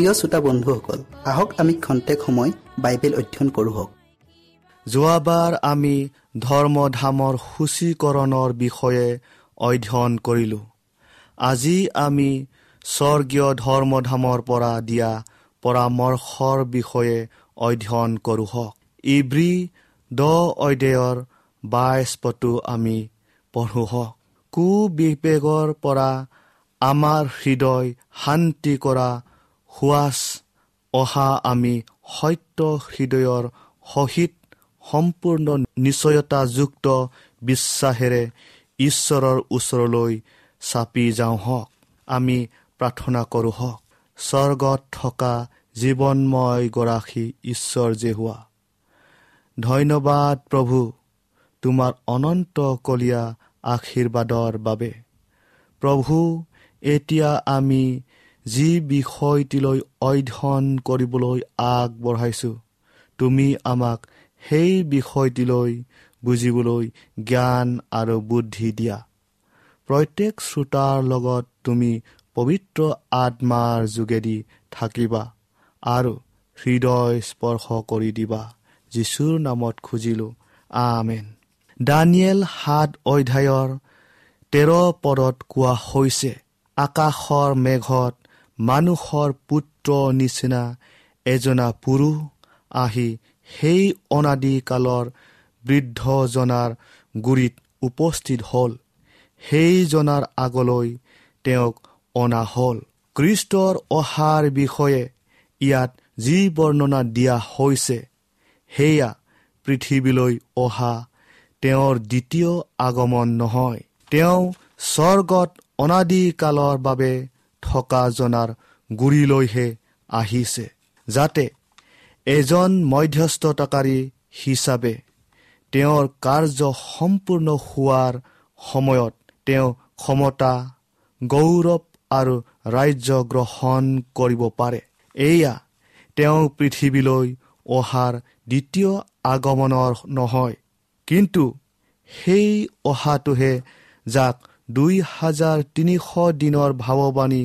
প্ৰিয় শ্ৰোতা বন্ধুসকল আহক আমি খন্তেক সময় বাইবেল অধ্যয়ন কৰোঁ যোৱাবাৰ আমি ধৰ্মধামৰ সূচীকৰণৰ বিষয়ে অধ্যয়ন কৰিলোঁ। আজি আমি স্বৰ্গীয় ধৰ্মধামৰ পৰা দিয়া পৰামৰ্শৰ বিষয়ে অধ্যয়ন কৰোঁ হওক। ইব্ৰী দ অধ্যায়ৰ বাইছ পটো আমি পঢ়ো হওক। কুবিবেগৰ পৰা আমাৰ হৃদয় শান্তি কৰা সুৱাচ অহা আমি সত্য হৃদয়ৰ সহিত সম্পূৰ্ণ নিশ্চয়তাযুক্ত বিশ্বাসেৰে ঈশ্বৰৰ ওচৰলৈ চাপি যাওঁ হওক। আমি প্ৰাৰ্থনা কৰোঁ হওক। স্বৰ্গত থকা জীৱনময় গৰাকী ঈশ্বৰ যে হোৱা। ধন্যবাদ প্ৰভু তোমাৰ অনন্ত কলীয়া আশীৰ্বাদৰ বাবে। প্ৰভু এতিয়া আমি যি বিষয়টিলৈ অধ্যয়ন কৰিবলৈ আগবঢ়াইছোঁ তুমি আমাক সেই বিষয়টিলৈ বুজিবলৈ জ্ঞান আৰু বুদ্ধি দিয়া। প্ৰত্যেক শ্ৰোতাৰ লগত তুমি পবিত্ৰ আত্মাৰ যোগেদি থাকিবা আৰু হৃদয় স্পৰ্শ কৰি দিবা। যীশুৰ নামত খুজিলোঁ আমেন। দানিয়েল সাত অধ্যায়ৰ তেৰ পদত কোৱা হৈছে আকাশৰ মেঘত মানুহৰ পুত্ৰ নিচিনা এজনা পুৰুষ আহি সেই অনাদিকালৰ বৃদ্ধজনাৰ গুৰিত উপস্থিত হ'ল। সেইজনাৰ আগলৈ তেওঁক অনা হ'ল। কৃষ্টৰ অহাৰ বিষয়ে ইয়াত যি বৰ্ণনা দিয়া হৈছে সেয়া পৃথিৱীলৈ অহা তেওঁৰ দ্বিতীয় আগমন নহয়। তেওঁ স্বৰ্গত অনাদিকালৰ বাবে থকা জনাৰ গুৰিলৈহে আহিছে যাতে এজন মধ্যস্থতাকাৰী হিচাপে তেওঁৰ কাৰ্য সম্পূৰ্ণ হোৱাৰ সময়ত তেওঁ ক্ষমতা গৌৰৱ আৰু ৰাজ্য গ্ৰহণ কৰিব পাৰে। এয়া তেওঁ পৃথিৱীলৈ অহাৰ দ্বিতীয় আগমনৰ নহয় কিন্তু সেই অহাটোহে যাক দুই হাজাৰ তিনিশ দিনৰ ভাৱবাণী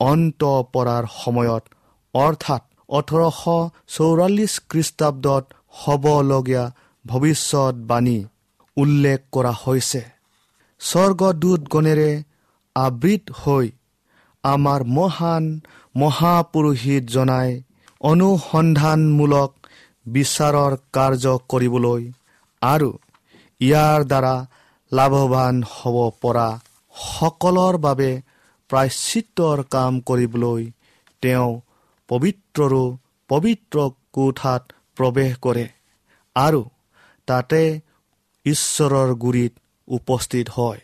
অন্ত পৰাৰ সময়ত অৰ্থাৎ ওঠৰশ চৌৰাল্লিছ খ্ৰীষ্টাব্দত হ'বলগীয়া ভৱিষ্যতবাণী উল্লেখ কৰা হৈছে। স্বৰ্গদূতগণেৰে আবৃত হৈ আমাৰ মহান মহাপুৰোহিত জনাই অনুসন্ধানমূলক বিচাৰৰ কাৰ্য কৰিবলৈ আৰু ইয়াৰ দ্বাৰা লাভৱান হ'ব পৰা সকলৰ বাবে প্ৰায়চিত্ৰৰ কাম কৰিবলৈ তেওঁ পবিত্ৰৰো পবিত্ৰ কোঠাত প্ৰৱেশ কৰে আৰু তাতে ঈশ্বৰৰ গুৰিত উপস্থিত হয়।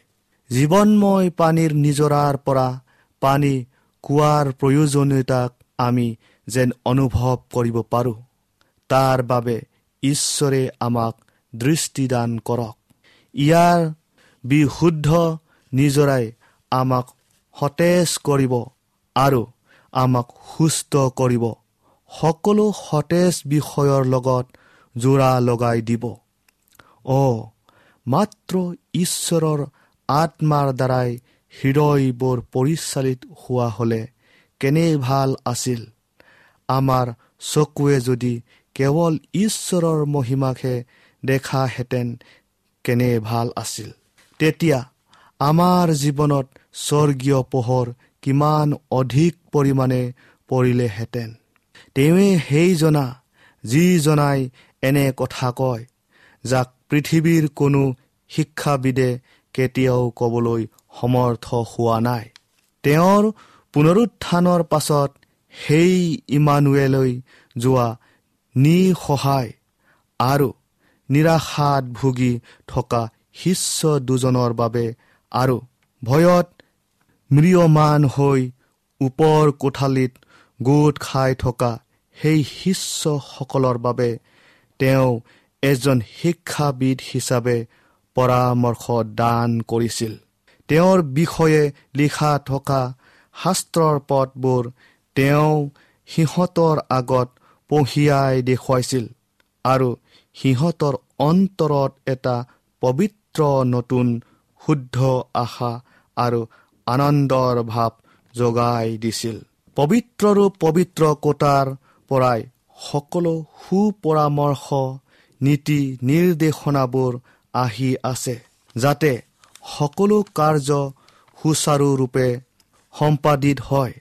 জীৱনময় পানীৰ নিজৰাৰ পৰা পানী কোৱাৰ প্ৰয়োজনীয়তাক আমি যেন অনুভৱ কৰিব পাৰোঁ। তাৰ বাবে ঈশ্বৰে আমাক দৃষ্টিদান কৰক। ইয়াৰ বিশুদ্ধ নিজৰাই আমাক সতেজ কৰিব আৰু আমাক সুস্থ কৰিব। সকলো সতেজ বিষয়ৰ লগত যোৰা লগাই দিব। অ' মাত্ৰ ঈশ্বৰৰ আত্মাৰ দ্বাৰাই হৃদয়বোৰ পৰিচালিত হোৱা হ'লে কেনে ভাল আছিল? আমাৰ চকুৱে যদি কেৱল ঈশ্বৰৰ মহিমাকহে দেখাহেঁতেন কেনে ভাল আছিল? তেতিয়া আমাৰ জীৱনত স্বৰ্গীয় পোহৰ কিমান অধিক পৰিমাণে পৰিলেহেঁতেন। তেওঁৱে সেইজনা যিজনাই এনে কথা কয় যাক পৃথিৱীৰ কোনো শিক্ষাবিদে কেতিয়াও ক'বলৈ সমৰ্থ হোৱা নাই। তেওঁৰ পুনৰুত্থানৰ পাছত সেই ইমানুৱেলৈ যোৱা নিসহায় আৰু নিৰাশাত ভুগি থকা শিষ্য দুজনৰ বাবে আৰু ভয়ত ম্ৰিয়মান হৈ ওপৰ কোঠালিত গোট খাই থকা সেই শিষ্যসকলৰ বাবে তেওঁ এজন শিক্ষাবিদ হিচাপে পৰামৰ্শ দান কৰিছিল। তেওঁৰ বিষয়ে লিখা থকা শাস্ত্ৰৰ পথবোৰ তেওঁ সিহঁতৰ আগত পঢ়িয়াই দেখুৱাইছিল আৰু সিহঁতৰ অন্তৰত এটা পবিত্ৰ নতুন শুদ্ধ আশা আৰু আনন্দৰ ভাৱ জগাই দিছিল। পবিত্ৰৰো পবিত্ৰ কোটাৰ পৰাই সকলো সুপৰামৰ্শ নীতি নিৰ্দেশনাবোৰ আহি আছে যাতে সকলো কাৰ্য সুচাৰুৰূপে সম্পাদিত হয়।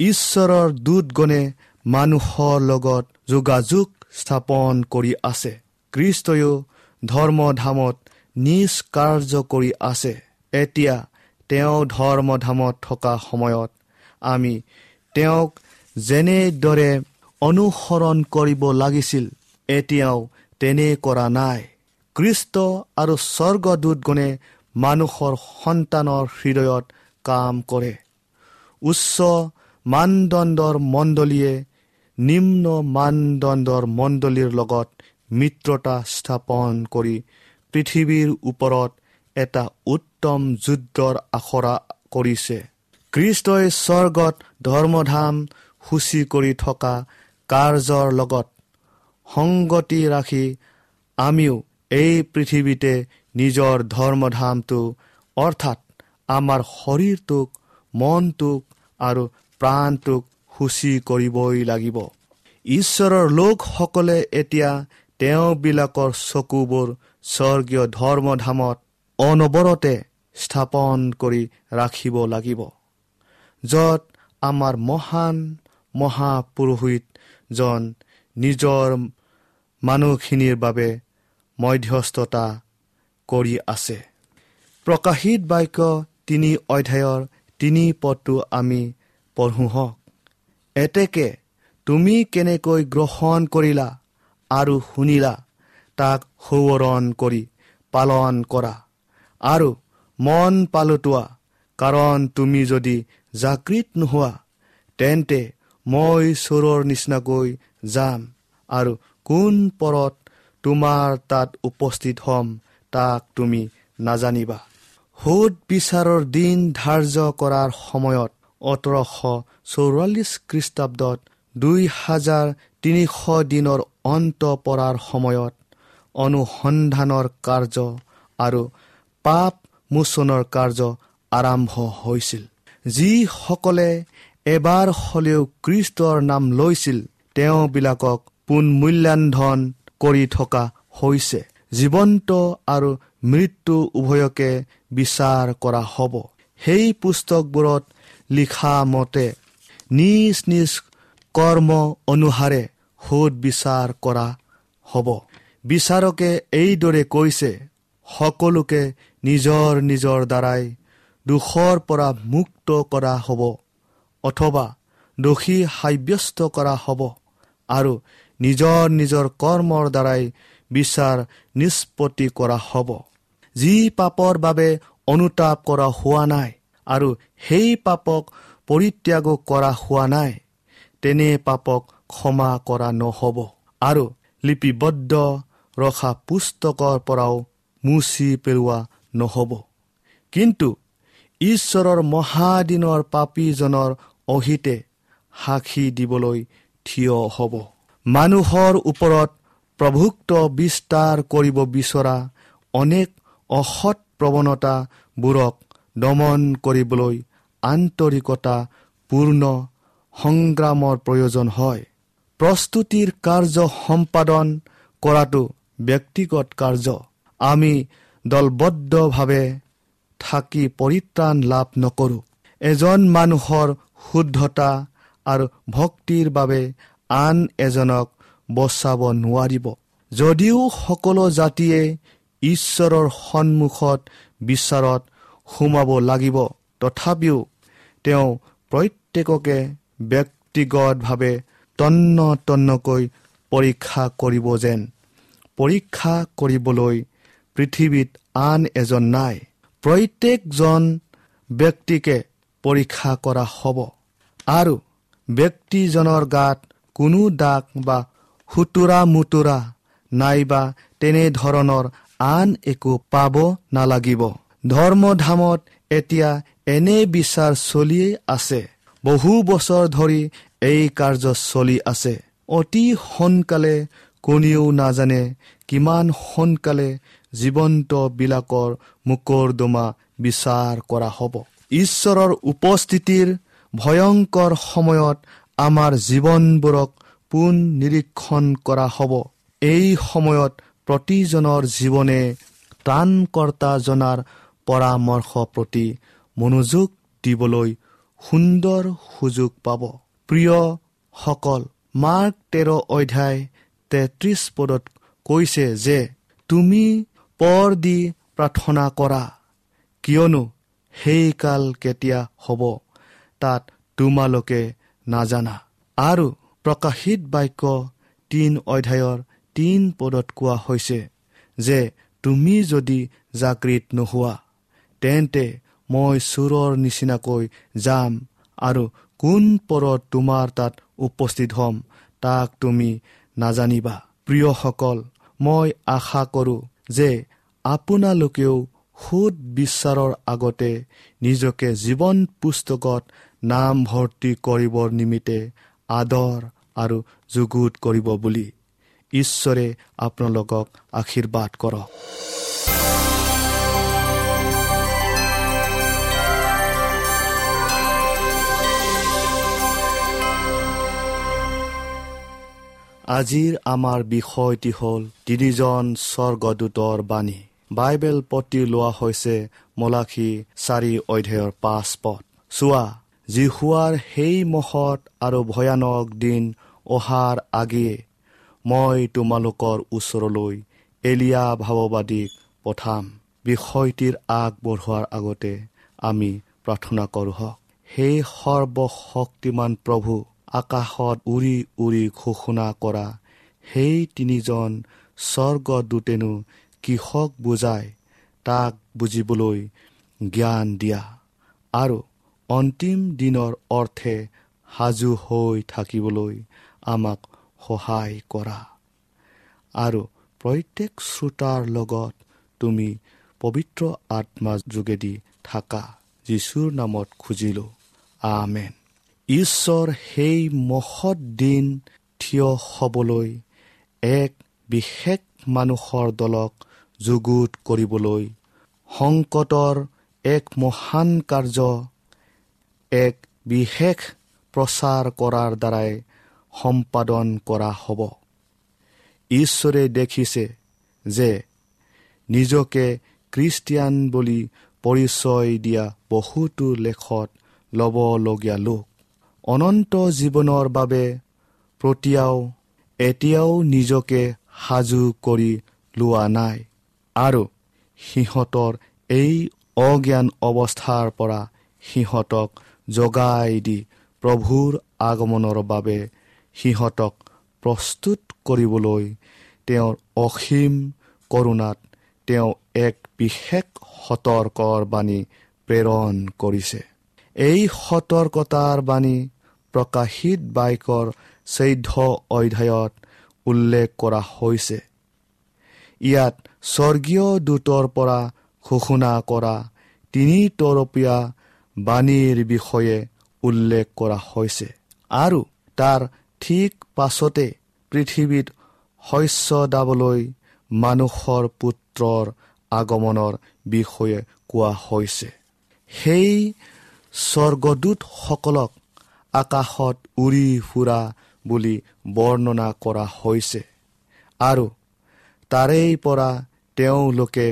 ঈশ্বৰৰ দূতগণে মানুহৰ লগত যোগাযোগ স্থাপন কৰি আছে। কৃষ্টয়ো ধৰ্মধামত নিজ কাৰ্য কৰি আছে। এতিয়া তেওঁ ধৰ্মধামত থকা সময়ত আমি তেওঁক যেনেদৰে অনুসৰণ কৰিব লাগিছিল এতিয়াও তেনে কৰা নাই। কৃষ্ট আৰু স্বৰ্গদূতগণে মানুহৰ সন্তানৰ হৃদয়ত কাম কৰে। উচ্চ মানদণ্ডৰ মণ্ডলীয়ে নিম্ন মানদণ্ডৰ মণ্ডলীৰ লগত মিত্ৰতা স্থাপন কৰি পৃথিৱীৰ ওপৰত এটা উত্তম যুদ্ধৰ আখৰা কৰিছে। কৃষ্টই স্বৰ্গত ধৰ্মধাম সূচী কৰি থকা কাৰ্যৰ লগত সংগতি ৰাখি আমিও এই পৃথিৱীতে নিজৰ ধৰ্মধামটো অৰ্থাৎ আমাৰ শৰীৰটোক মনটোক আৰু প্ৰাণটোক সূচী কৰিবই লাগিব। ঈশ্বৰৰ লোকসকলে এতিয়া তেওঁবিলাকৰ চকুবোৰ স্বৰ্গীয় ধৰ্মধামত অনবৰতে স্থাপন কৰি ৰাখিব লাগিব য'ত আমাৰ মহান মহাপুৰোহিতজন নিজৰ মানুহখিনিৰ বাবে মধ্যস্থতা কৰি আছে। প্ৰকাশিত বাক্য তিনি অধ্যায়ৰ তিনি পদটো আমি পঢ়োঁ হওক। এতেকে তুমি কেনেকৈ গ্ৰহণ কৰিলা আৰু শুনিলা? তাক সোঁৱৰণ কৰি পালন কৰা। আৰু মন পালোতোৱা কাৰণ তুমি যদি জাকৃত নোহোৱা তেন্তে মই চোৰৰ নিচিনাকৈ যাম আৰু কোন পৰত তোমাৰ তাত উপস্থিত হ'ম তাক তুমি নাজানিবা। সোধ বিচাৰৰ দিন ধাৰ্য কৰাৰ সময়ত ওঠৰশ চৌৰাল্লিছ খ্ৰীষ্টাব্দত দুই হাজাৰ তিনিশ দিনৰ অন্ত পৰাৰ সময়ত অনুসন্ধানৰ কাৰ্য আৰু পাপ মোচনৰ কাৰ্য আৰম্ভ হৈছিল। যিসকলে এবাৰ হলেও খ্ৰীষ্টৰ নাম লৈছিল তেওঁবিলাকক পুনমূল্যান্ধন কৰি থকা হৈছে। জীৱন্ত আৰু মৃত্যু উভয়কে বিচাৰ কৰা হ'ব। সেই পুস্তকবোৰত লিখা মতে নিজ নিজ কৰ্ম অনুসাৰে সোধ বিচাৰ কৰা হ'ব। বিচাৰকে এইদৰে কৈছে সকলোকে নিজৰ নিজৰ দ্বাৰাই দুখৰ পৰা মুক্ত কৰা হ'ব অথবা দোষী সাব্যস্ত কৰা হ'ব আৰু নিজৰ নিজৰ কৰ্মৰ দ্বাৰাই বিচাৰ নিষ্পত্তি কৰা হ'ব। যি পাপৰ বাবে অনুতাপ কৰা হোৱা নাই আৰু সেই পাপক পৰিত্যাগো কৰা হোৱা নাই তেনে পাপক ক্ষমা কৰা নহ'ব আৰু লিপিবদ্ধ ৰখা পুস্তকৰ পৰাও মুচি পেলোৱা নহ'ব। কিন্তু ঈশ্বৰৰ মহাদিনৰ পাপীজনৰ অহিতে সাক্ষী দিবলৈ থিয় হ'ব। মানুহৰ ওপৰত প্ৰভুক্ত বিস্তাৰ কৰিব বিচৰা অনেক অসৎ প্ৰৱণতাবোৰক দমন কৰিবলৈ আন্তৰিকতা পূৰ্ণ সংগ্ৰামৰ প্ৰয়োজন হয়। প্ৰস্তুতিৰ কাৰ্য সম্পাদন কৰাটো ব্যক্তিগত কাৰ্য। আমি দলবদ্ধভাৱে থাকি পৰিত্ৰাণ লাভ নকৰোঁ। এজন মানুহৰ শুদ্ধতা আৰু ভক্তিৰ বাবে আন এজনক বচাব নোৱাৰিব। যদিও সকলো জাতিয়ে ঈশ্বৰৰ সন্মুখত বিচাৰত সোমাব লাগিব তথাপিও তেওঁ প্ৰত্যেককে ব্যক্তিগতভাৱে তন্ন তন্নকৈ পৰীক্ষা কৰিব যেন পৰীক্ষা কৰিবলৈ পৃথিৱীত আন এজন নাই। প্ৰত্যেকজন ব্যক্তিকে পৰীক্ষা কৰা হ'ব। আৰু ব্যক্তিজনৰ গাত কোনো দাগ বা সুতুৰা মুতুৰা নাইবা তেনেধৰণৰ আন একো পাব নালাগিব। ধৰ্মধামত এতিয়া এনে বিচাৰ চলিয়েই আছে। বহু বছৰ ধৰি এই কাৰ্য চলি আছে। অতি সোনকালে কোনেও নাজানে কিমান সোনকালে জীৱন্তবিলাকৰ মোকৰ্দমা বিচাৰ কৰা হ'ব। ঈশ্বৰৰ উপস্থিতিৰ ভয়ংকৰ সময়ত আমাৰ জীৱনবোৰক পোন নিৰীক্ষণ কৰা হ'ব। এই সময়ত প্ৰতিজনৰ জীৱনে ত্ৰাণকৰ্তা জনাৰ পৰামৰ্শ প্ৰতি মনোযোগ দিবলৈ সুন্দৰ সুযোগ পাব। প্ৰিয়সকল মাৰ্ক তেৰ অধ্যায় তেত্ৰিছ পদত কৈছে যে তুমি পৰ দি প্ৰাৰ্থনা কৰা। কিয়নো সেই কাল কেতিয়া হ'ব তাত তোমালোকে নাজানা। আৰু প্ৰকাশিত বাক্য তিন অধ্যায়ৰ তিন পদত কোৱা হৈছে যে তুমি যদি জাগৃত নোহোৱা তেন্তে মই চোৰৰ নিচিনাকৈ যাম আৰু কোন পৰত তোমাৰ তাত উপস্থিত হ'ম তাক তুমি নাজানিবা। প্ৰিয়সকল মই আশা কৰোঁ যে আপোনালোকেও সুদ বিশ্বাৰৰ আগতে নিজকে জীৱন পুস্তকত নাম ভৰ্তি কৰিবৰ নিমিত্তে আদৰ আৰু যুগুত কৰিব বুলি। ঈশ্বৰে আপোনালোকক আশীৰ্বাদ কৰক। আজিৰ আমাৰ বিষয়টি হ'ল তিনিজন স্বৰ্গদূতৰ বাণী। বাইবেল পতি লোৱা হৈছে মলাখী চাৰি অধ্যায়ৰ পাঁচ পথ চোৱা জিহুৱাৰ সেই মহৎ আৰু ভয়ানক দিন অহাৰ আগেয়ে মই তোমালোকৰ ওচৰলৈ এলিয়া ভাৱবাদীক পঠাম। বিষয়টিৰ আগবঢ়োৱাৰ আগতে আমি প্ৰাৰ্থনা কৰোঁ হওক। সেই সৰ্বশক্তিমান প্ৰভু আকাশত উৰি উৰি ঘোষণা কৰা। সেই তিনিজন স্বৰ্গদূতেনো কিষক বুজাই তাক বুজিবলৈ জ্ঞান দিয়া। আৰু অন্তিম দিনৰ অৰ্থে সাজু হৈ থাকিবলৈ আমাক সহায় কৰা। আৰু প্ৰত্যেক শ্ৰোতাৰ লগত তুমি পবিত্ৰ আত্মা যোগেদি থাকা যীশুৰ নামত খুজিলোঁ। আমেন। ঈশ্বৰ সেই মহৎ দিন থিয় হ'বলৈ এক বিশেষ মানুহৰ দলক যুগুত কৰিবলৈ সংকটৰ এক মহান কাৰ্য এক বিশেষ প্ৰচাৰ কৰাৰ দ্বাৰাই সম্পাদন কৰা হ'ব। ঈশ্বৰে দেখিছে যে নিজকে খ্ৰীষ্টিয়ান বুলি পৰিচয় দিয়া বহুতো লেখত ল'বলগীয়া লোক অনন্ত জীৱনৰ বাবে প্ৰতিয়াও এতিয়াও নিজকে সাজু কৰি লোৱা নাই। আৰু সিহঁতৰ এই অজ্ঞান অৱস্থাৰ পৰা সিহঁতক জগাই দি প্ৰভুৰ আগমনৰ বাবে সিহঁতক প্ৰস্তুত কৰিবলৈ তেওঁৰ অসীম কৰোণাত তেওঁ এক বিশেষ সতৰ্কৰ বাণী প্ৰেৰণ কৰিছে। এই সতৰ্কতাৰ বাণী প্ৰকাশিত বাইকৰ চৈধ্য অধ্যায়ত উল্লেখ কৰা হৈছে। ইয়াত স্বৰ্গীয় দূতৰ পৰা ঘোষণা কৰা তিনি তৰপীয়া বাণীৰ বিষয়ে উল্লেখ কৰা হৈছে আৰু তাৰ ঠিক পাছতে পৃথিৱীত শস্য দাবলৈ মানুহৰ পুত্ৰৰ আগমনৰ বিষয়ে কোৱা হৈছে। সেই স্বৰ্গদূতসকলক আকাশত উৰি ফুৰা বুলি বৰ্ণনা কৰা হৈছে। আৰু তাৰেই পৰা তেওঁলোকে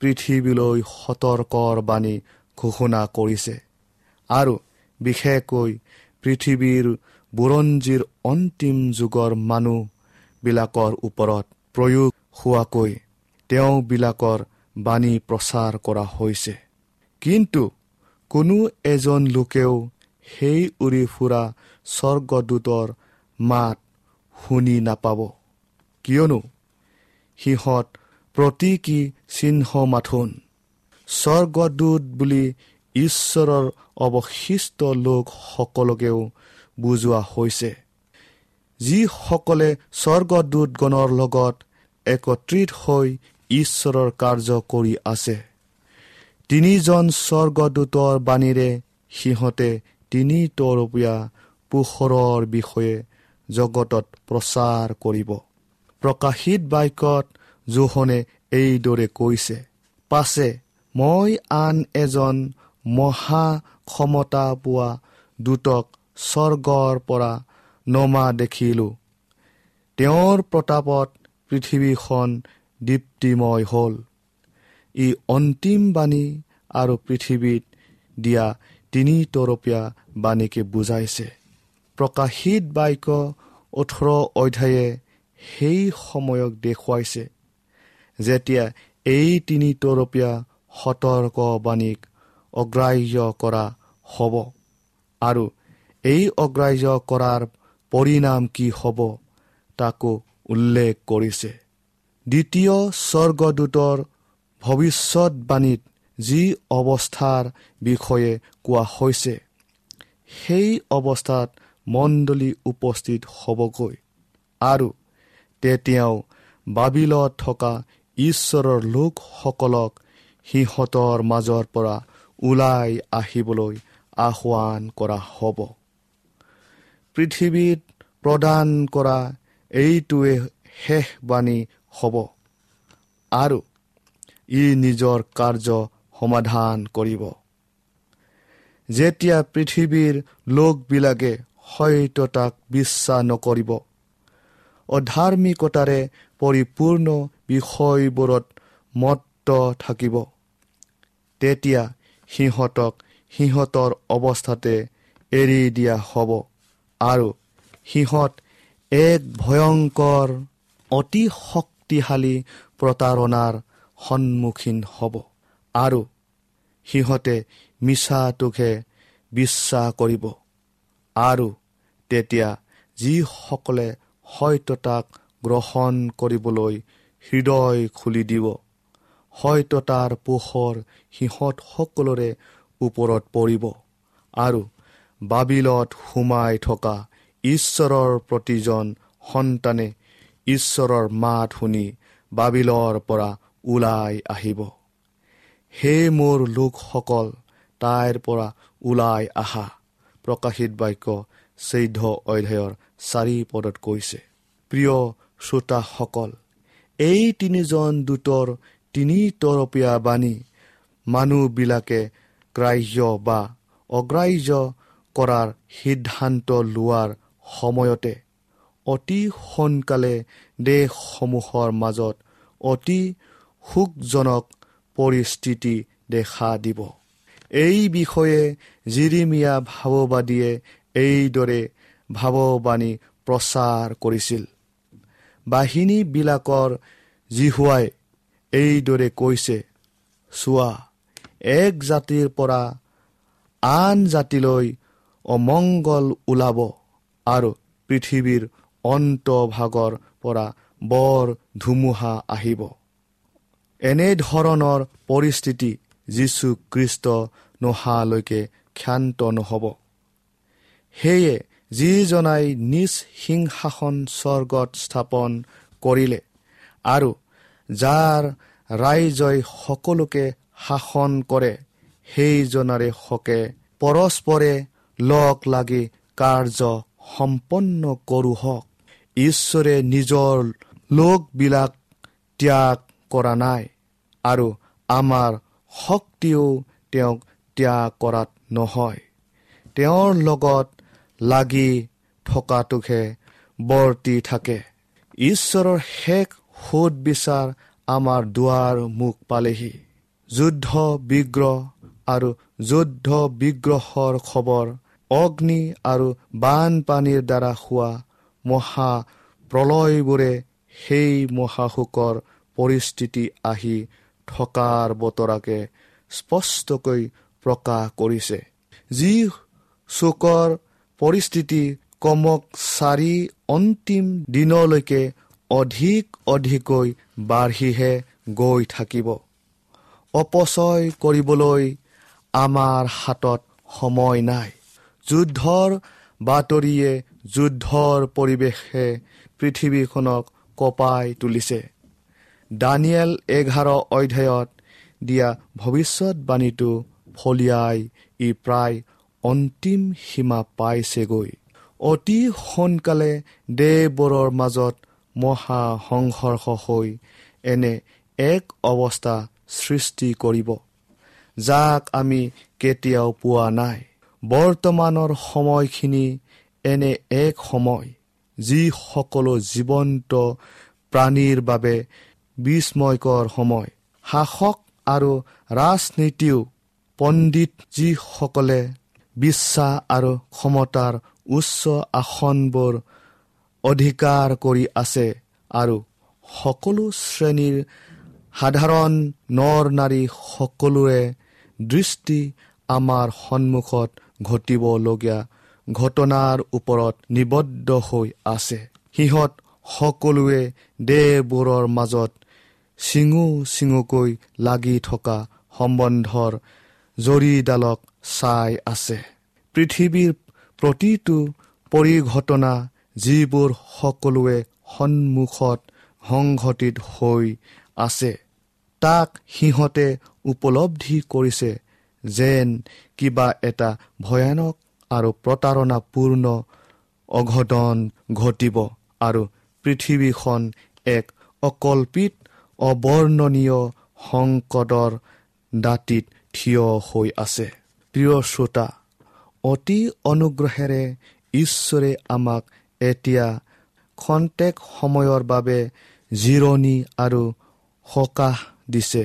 পৃথিৱীলৈ সতৰ্কৰ বাণী ঘোষণা কৰিছে। আৰু বিশেষকৈ পৃথিৱীৰ বুৰঞ্জীৰ অন্তিম যুগৰ মানুহবিলাকৰ ওপৰত প্ৰয়োগ হোৱাকৈ তেওঁবিলাকৰ বাণী প্ৰচাৰ কৰা হৈছে। কিন্তু কোনো এজন লোকেও সেই উৰি ফুৰা স্বৰ্গদূতৰ মাত শুনি নাপাব। কিয়নো সিহঁত প্ৰতীকী চিহ্ন মাথোন স্বৰ্গদূত বুলি ঈশ্বৰৰ অৱশিষ্ট লোকসকলকেও বুজোৱা হৈছে। যিসকলে স্বৰ্গদূতগণৰ লগত একত্ৰিত হৈ ঈশ্বৰৰ কাৰ্য কৰি আছে তিনিজন স্বৰ্গদূতৰ বাণীৰে সিহঁতে তিনি তৰপীয়া পোহৰৰ বিষয়ে জগতত প্ৰচাৰ কৰিব। প্ৰকাশিত বাক্যত জোহনে এইদৰে কৈছে পাছে মই আন এজন মহা ক্ষমতা পোৱা দূতক স্বৰ্গৰ পৰা নমা দেখিলোঁ। তেওঁৰ প্ৰতাপত পৃথিৱীখন দীপ্তিময় হ'ল। ই অন্তিম বাণী আৰু পৃথিৱীত দিয়া তিনি তৰপীয়া বাণীকে বুজাইছে। প্ৰকাশিত বাক্য ওঠৰ অধ্যায়ে সেই সময়ক দেখুৱাইছে যেতিয়া এই তিনি তৰপীয়া সতৰ্ক বাণীক অগ্ৰাহ্য কৰা হ'ব আৰু এই অগ্ৰাহ্য কৰাৰ পৰিণাম কি হ'ব তাকো উল্লেখ কৰিছে। দ্বিতীয় স্বৰ্গদূতৰ ভৱিষ্যতবাণীত যি অৱস্থাৰ বিষয়ে কোৱা হৈছে। সেই অৱস্থাত মণ্ডলী উপস্থিত হ'বগৈ। আৰু তেতিয়াও বাবিলত থকা ঈশ্বৰৰ লোকসকলক সিহঁতৰ মাজৰ পৰা ওলাই আহিবলৈ আহ্বান কৰা হ'ব। পৃথিৱীত প্ৰদান কৰা এইটোৱে শেষ বাণী হ'ব। আৰু ই নিজৰ কাৰ্য সমাধান কৰিব। যেতিয়া পৃথিৱীৰ লোকবিলাকে সত্যতাক বিশ্বাস নকৰিব অধাৰ্মিকতাৰে পৰিপূৰ্ণ বিষয়বোৰত মত্ত থাকিব তেতিয়া সিহঁতক সিহঁতৰ অৱস্থাতে এৰি দিয়া হ'ব আৰু সিহঁত এক ভয়ংকৰ অতি শক্তিশালী প্ৰতাৰণাৰ সন্মুখীন হ'ব আৰু সিহঁতে মিছাটোকহে বিশ্বাস কৰিব। আৰু তেতিয়া যিসকলে সত্যতাক গ্ৰহণ কৰিবলৈ হৃদয় খুলি দিব সত্যতাৰ পোহৰ সিহঁত সকলোৰে ওপৰত পৰিব আৰু বাবিলত সোমাই থকা ঈশ্বৰৰ প্ৰতিজন সন্তানে ঈশ্বৰৰ মাত শুনি বাবিলৰ পৰা ওলাই আহিব। সেই মোৰ লোকসকল তাইৰ পৰা ওলাই আহা। প্ৰকাশিত বাক্য চৈধ্য অধ্যায়ৰ চাৰি পদত কৈছে প্ৰিয় শ্ৰোতাসকল এই তিনিজন দূতৰ তিনি তৰপীয়া বাণী মানুহবিলাকে গ্ৰাহ্য বা অগ্ৰাহ্য কৰাৰ সিদ্ধান্ত লোৱাৰ সময়তে অতি সোনকালে দেশসমূহৰ মাজত অতি সুখজনক পৰিস্থিতি দেখা দিব। এই বিষয়ে জিৰিমিয়া ভাৱবাদীয়ে এইদৰে ভাৱবাণী প্ৰচাৰ কৰিছিল। বাহিনীবিলাকৰ জিহুৱাই এইদৰে কৈছে চোৱা এক জাতিৰ পৰা আন জাতিলৈ অমংগল ওলাব আৰু পৃথিৱীৰ অন্তভাগৰ পৰা বৰ ধুমুহা আহিব। এনেধৰণৰ পৰিস্থিতি যীশু খ্ৰীষ্ট নোহোৱালৈকে ক্ষান্ত নহ'ব। সেয়ে যিজনাই নিজ সিংহাসন স্বৰ্গত স্থাপন কৰিলে আৰু যাৰ ৰাইজই সকলোকে শাসন কৰে সেইজনাৰে হকে পৰস্পৰে লগ লাগি কাৰ্য সম্পন্ন কৰোঁ হওক ঈশ্বৰে নিজৰ লোকবিলাক ত্যাগ কৰা নাই আৰু আমাৰ শক্তিও তেওঁক ত্যাগ কৰাত নহয়। তেওঁৰ লগত লাগি থকাটোকহে বৰ্তি থাকে। ঈশ্বৰৰ শেষ সোধ বিচাৰ আমাৰ দুৱাৰ মুখ পালেহি। যুদ্ধ বিগ্ৰহ আৰু যুদ্ধ বিগ্ৰহৰ খবৰ অগ্নি আৰু বানপানীৰ দ্বাৰা হোৱা মহা প্ৰলয়বোৰে সেই মহাশোকৰ পৰিস্থিতি আহি থকাৰ বতৰাকে স্পষ্টকৈ প্ৰকাশ কৰিছে। যি চোকৰ পৰিস্থিতি কমক চাৰি অন্তিম দিনলৈকে অধিক অধিককৈ বাঢ়িহে গৈ থাকিব। অপচয় কৰিবলৈ আমাৰ হাতত সময় নাই। যুদ্ধৰ বাতৰিয়ে যুদ্ধৰ পৰিৱেশে পৃথিৱীখনক কঁপাই তুলিছে। দানিয়েল এঘাৰ অধ্যায়ত দিয়া ভৱিষ্যতবাণীটো ফলিয়াই ই প্ৰায় অন্তিম সীমা পাইছেগৈ। অতি সোনকালে দেৱবোৰৰ মাজত মহা সংঘৰ্ষ হৈ এনে এক অৱস্থা সৃষ্টি কৰিব যাক আমি কেতিয়াও পোৱা নাই। বৰ্তমানৰ সময়খিনি এনে এক সময় যি সকলো জীৱন্ত প্ৰাণীৰ বাবে বিস্ময়কৰ সময়। শাসক আৰু ৰাজনীতিও পণ্ডিত যিসকলে বিশ্বাস আৰু ক্ষমতাৰ উচ্চ আসনবোৰ অধিকাৰ কৰি আছে আৰু সকলো শ্ৰেণীৰ সাধাৰণ নৰ নাৰী সকলোৰে দৃষ্টি আমাৰ সন্মুখত ঘটিবলগীয়া ঘটনাৰ ওপৰত নিবদ্ধ হৈ আছে। সিহঁত সকলোৱে দেহবোৰৰ মাজত চিঙু চিঙুকৈ লাগি থকা সম্বন্ধৰ জৰিডালক চাই আছে। পৃথিৱীৰ প্ৰতিটো পৰিঘটনা যিবোৰ সকলোৱে সন্মুখত সংঘটিত হৈ আছে তাক সিহঁতে উপলব্ধি কৰিছে যেন কিবা এটা ভয়ানক আৰু প্ৰতাৰণাপূৰ্ণ অঘটন ঘটিব আৰু পৃথিৱীখন এক অকল্পিত অৱৰ্ণনীয় সংকটৰ দাঁতিত থিয় হৈ আছে। প্ৰিয় শ্ৰোতা অতি অনুগ্ৰহেৰে ঈশ্বৰে আমাক এতিয়া খন্তেক সময়ৰ বাবে জিৰণি আৰু সকাহ দিছে।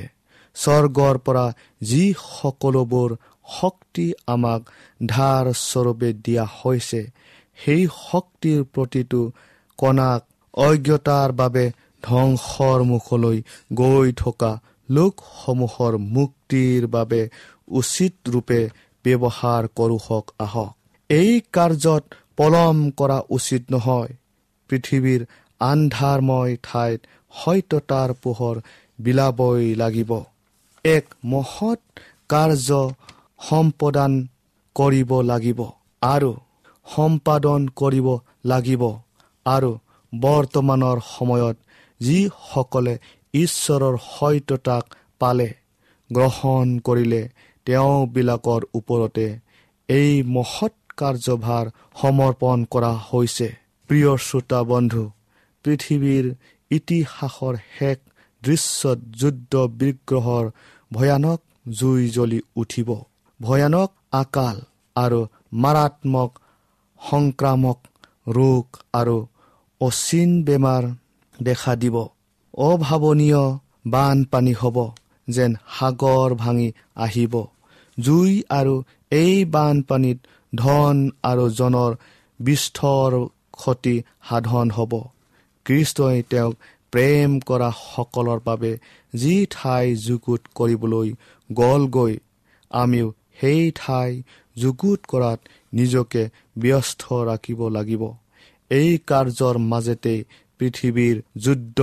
স্বৰ্গৰ পৰা যি সকলোবোৰ শক্তি আমাক ধাৰ স্বৰূপে দিয়া হৈছে সেই শক্তিৰ প্ৰতিটো কণাক অজ্ঞতাৰ বাবে ধ্বংসৰ মুখলৈ গৈ থকা লোকসমূহৰ মুক্তিৰ বাবে উচিত ৰূপে ব্যৱহাৰ কৰোঁ হওক আহক। এই কাৰ্যত পলম কৰা উচিত নহয়। পৃথিৱীৰ আন্ধাৰময় ঠাইত সত্যতাৰ পোহৰ বিলাবই লাগিব। এক মহৎ কাৰ্য সম্পাদন কৰিব লাগিব আৰু সম্পাদন কৰিব লাগিব আৰু বৰ্তমানৰ সময়ত যিসকলে ঈশ্বৰৰ সত্যতাক পালে গ্ৰহণ কৰিলে তেওঁবিলাকৰ ওপৰতে এই মহৎ কাৰ্যভাৰ সমৰ্পণ কৰা হৈছে। প্ৰিয় শ্ৰোতা বন্ধু পৃথিৱীৰ ইতিহাসৰ শেষ দৃশ্যত যুদ্ধ বিগ্ৰহৰ ভয়ানক জুই জ্বলি উঠিব। ভয়ানক আকাল আৰু মাৰাত্মক সংক্ৰামক ৰোগ আৰু অচিন বেমাৰ দেখা দিব। অভাৱনীয় বানপানী হ'ব যেন সাগৰ ভাঙি আহিব। জুই আৰু এই বানপানীত ধন আৰু জনৰ বিস্তৰ ক্ষতি সাধন হ'ব। কৃষ্ণই তেওঁক প্ৰেম কৰা সকলৰ বাবে যি ঠাই যুগুত কৰিবলৈ গ'লগৈ আমিও সেই ঠাই যুগুত কৰাত নিজকে ব্যস্ত ৰাখিব লাগিব। এই কাৰ্যৰ মাজতে পৃথিৱীৰ যুদ্ধ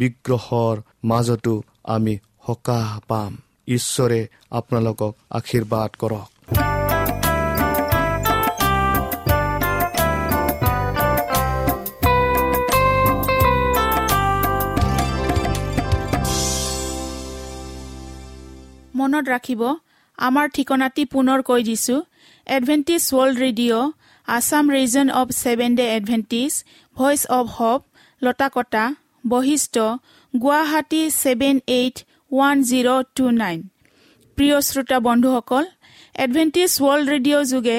বিগ্ৰহৰ মাজতো আমি সকাহ পাম। ঈশ্বৰে আপোনালোকক আশীৰ্বাদ কৰক। মনত ৰাখিব আমাৰ ঠিকনাটি পুনৰ কৈ দিছো। Adventist world radio' Assam region of seven day Adventist voice of hope Latakata Basistha Guwahati seven eight one zero' two nine প্ৰিয় শ্ৰোতা বন্ধুসকল এডভেণ্টিজ ৱৰ্ল্ড ৰেডিঅ' যোগে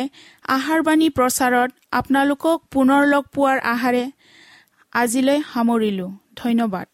আহাৰবাণী প্ৰচাৰত আপোনালোকক পুনৰ লগ পোৱাৰ আহাৰে আজিলৈ সামৰিলোঁ। ধন্যবাদ।